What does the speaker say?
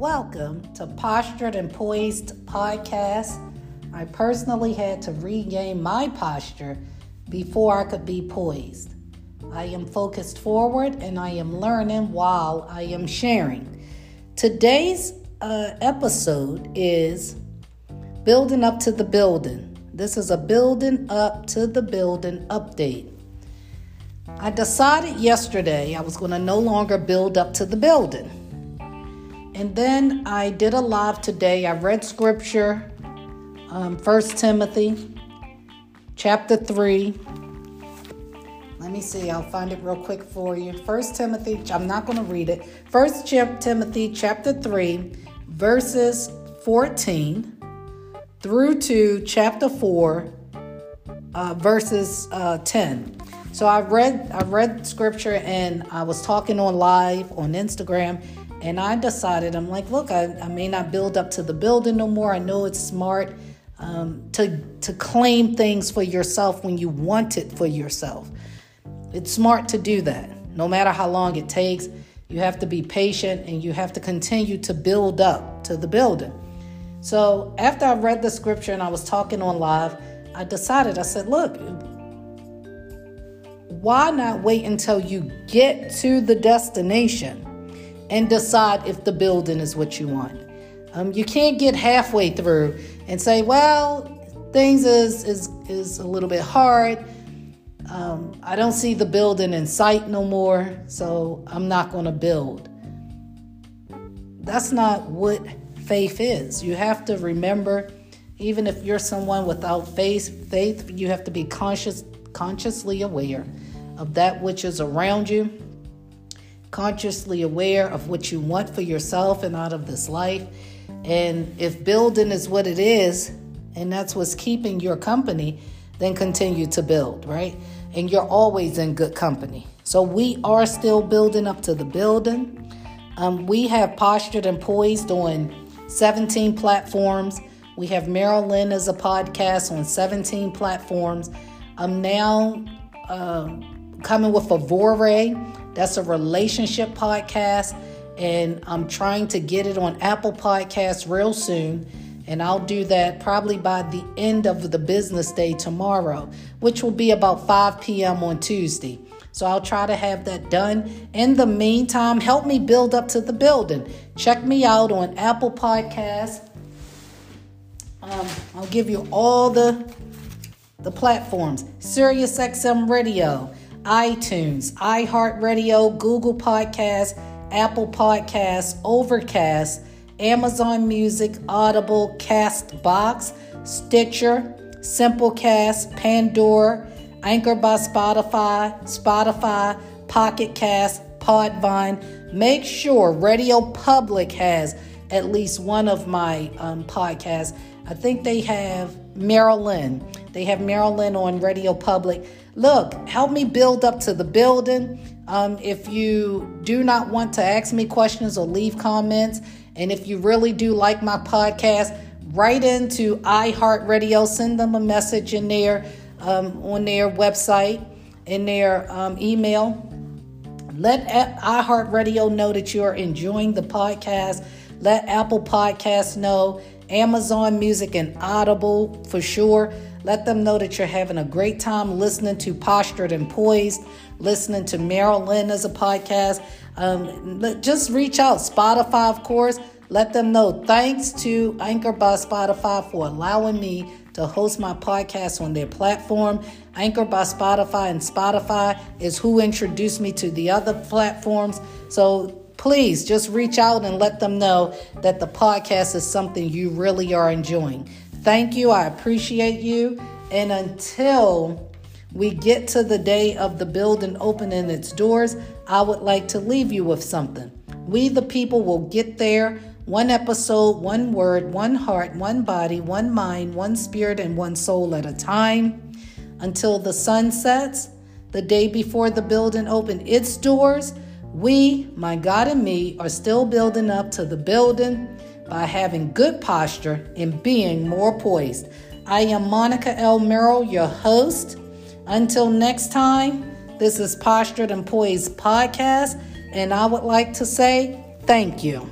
Welcome to Postured and Poised podcast. I personally had to regain my posture before I could be poised. I am focused forward and I am learning while I am sharing. Today's uh, episode is Building Up to the Building. This is a Building Up to the Building update. I decided yesterday I was going to no longer build up to the building. And then I did a live today. I read scripture, um, 1 Timothy chapter 3. Let me see, I'll find it real quick for you. 1 Timothy, I'm not going to read it. 1 Timothy chapter 3, verses 14 through to chapter 4, uh, verses uh, 10. So I read I read scripture and I was talking on live on Instagram and I decided, I'm like, look, I, I may not build up to the building no more. I know it's smart um, to, to claim things for yourself when you want it for yourself. It's smart to do that. No matter how long it takes, you have to be patient and you have to continue to build up to the building. So after I read the scripture and I was talking on live, I decided, I said, look, why not wait until you get to the destination? And decide if the building is what you want. Um, you can't get halfway through and say, well, things is is is a little bit hard. Um, I don't see the building in sight no more, so I'm not going to build. That's not what faith is. You have to remember, even if you're someone without faith, faith, you have to be conscious, consciously aware of that which is around you consciously aware of what you want for yourself and out of this life. And if building is what it is, and that's what's keeping your company, then continue to build, right? And you're always in good company. So we are still building up to the building. Um, we have postured and poised on 17 platforms. We have Marilyn as a podcast on 17 platforms. I'm now uh, coming with a Vore that's a relationship podcast, and I'm trying to get it on Apple Podcasts real soon. And I'll do that probably by the end of the business day tomorrow, which will be about 5 p.m. on Tuesday. So I'll try to have that done. In the meantime, help me build up to the building. Check me out on Apple Podcasts. Um, I'll give you all the the platforms. SiriusXM Radio, iTunes, iHeartRadio, Google Podcasts, Apple Podcasts, Overcast, Amazon Music, Audible, Castbox, Stitcher, Simplecast, Pandora, Anchor by Spotify, Spotify, Pocket Cast, Podbean. Make sure Radio Public has at least one of my um, podcasts. I think they have Marilyn. They have Marilyn on Radio Public. Look, help me build up to the building. Um, if you do not want to ask me questions or leave comments, and if you really do like my podcast, write into iHeartRadio, send them a message in there um, on their website, in their um, email. Let iHeartRadio know that you are enjoying the podcast. Let Apple Podcasts know, Amazon Music, and Audible for sure. Let them know that you're having a great time listening to Postured and Poised, listening to Marilyn as a podcast. Um, just reach out. Spotify, of course. Let them know. Thanks to Anchor by Spotify for allowing me to host my podcast on their platform. Anchor by Spotify and Spotify is who introduced me to the other platforms. So please just reach out and let them know that the podcast is something you really are enjoying. Thank you. I appreciate you. And until we get to the day of the building opening its doors, I would like to leave you with something. We, the people, will get there one episode, one word, one heart, one body, one mind, one spirit, and one soul at a time until the sun sets. The day before the building opened its doors, we, my God and me, are still building up to the building by having good posture and being more poised. I am Monica L. Merrill, your host. Until next time, this is Postured and Poised Podcast, and I would like to say thank you.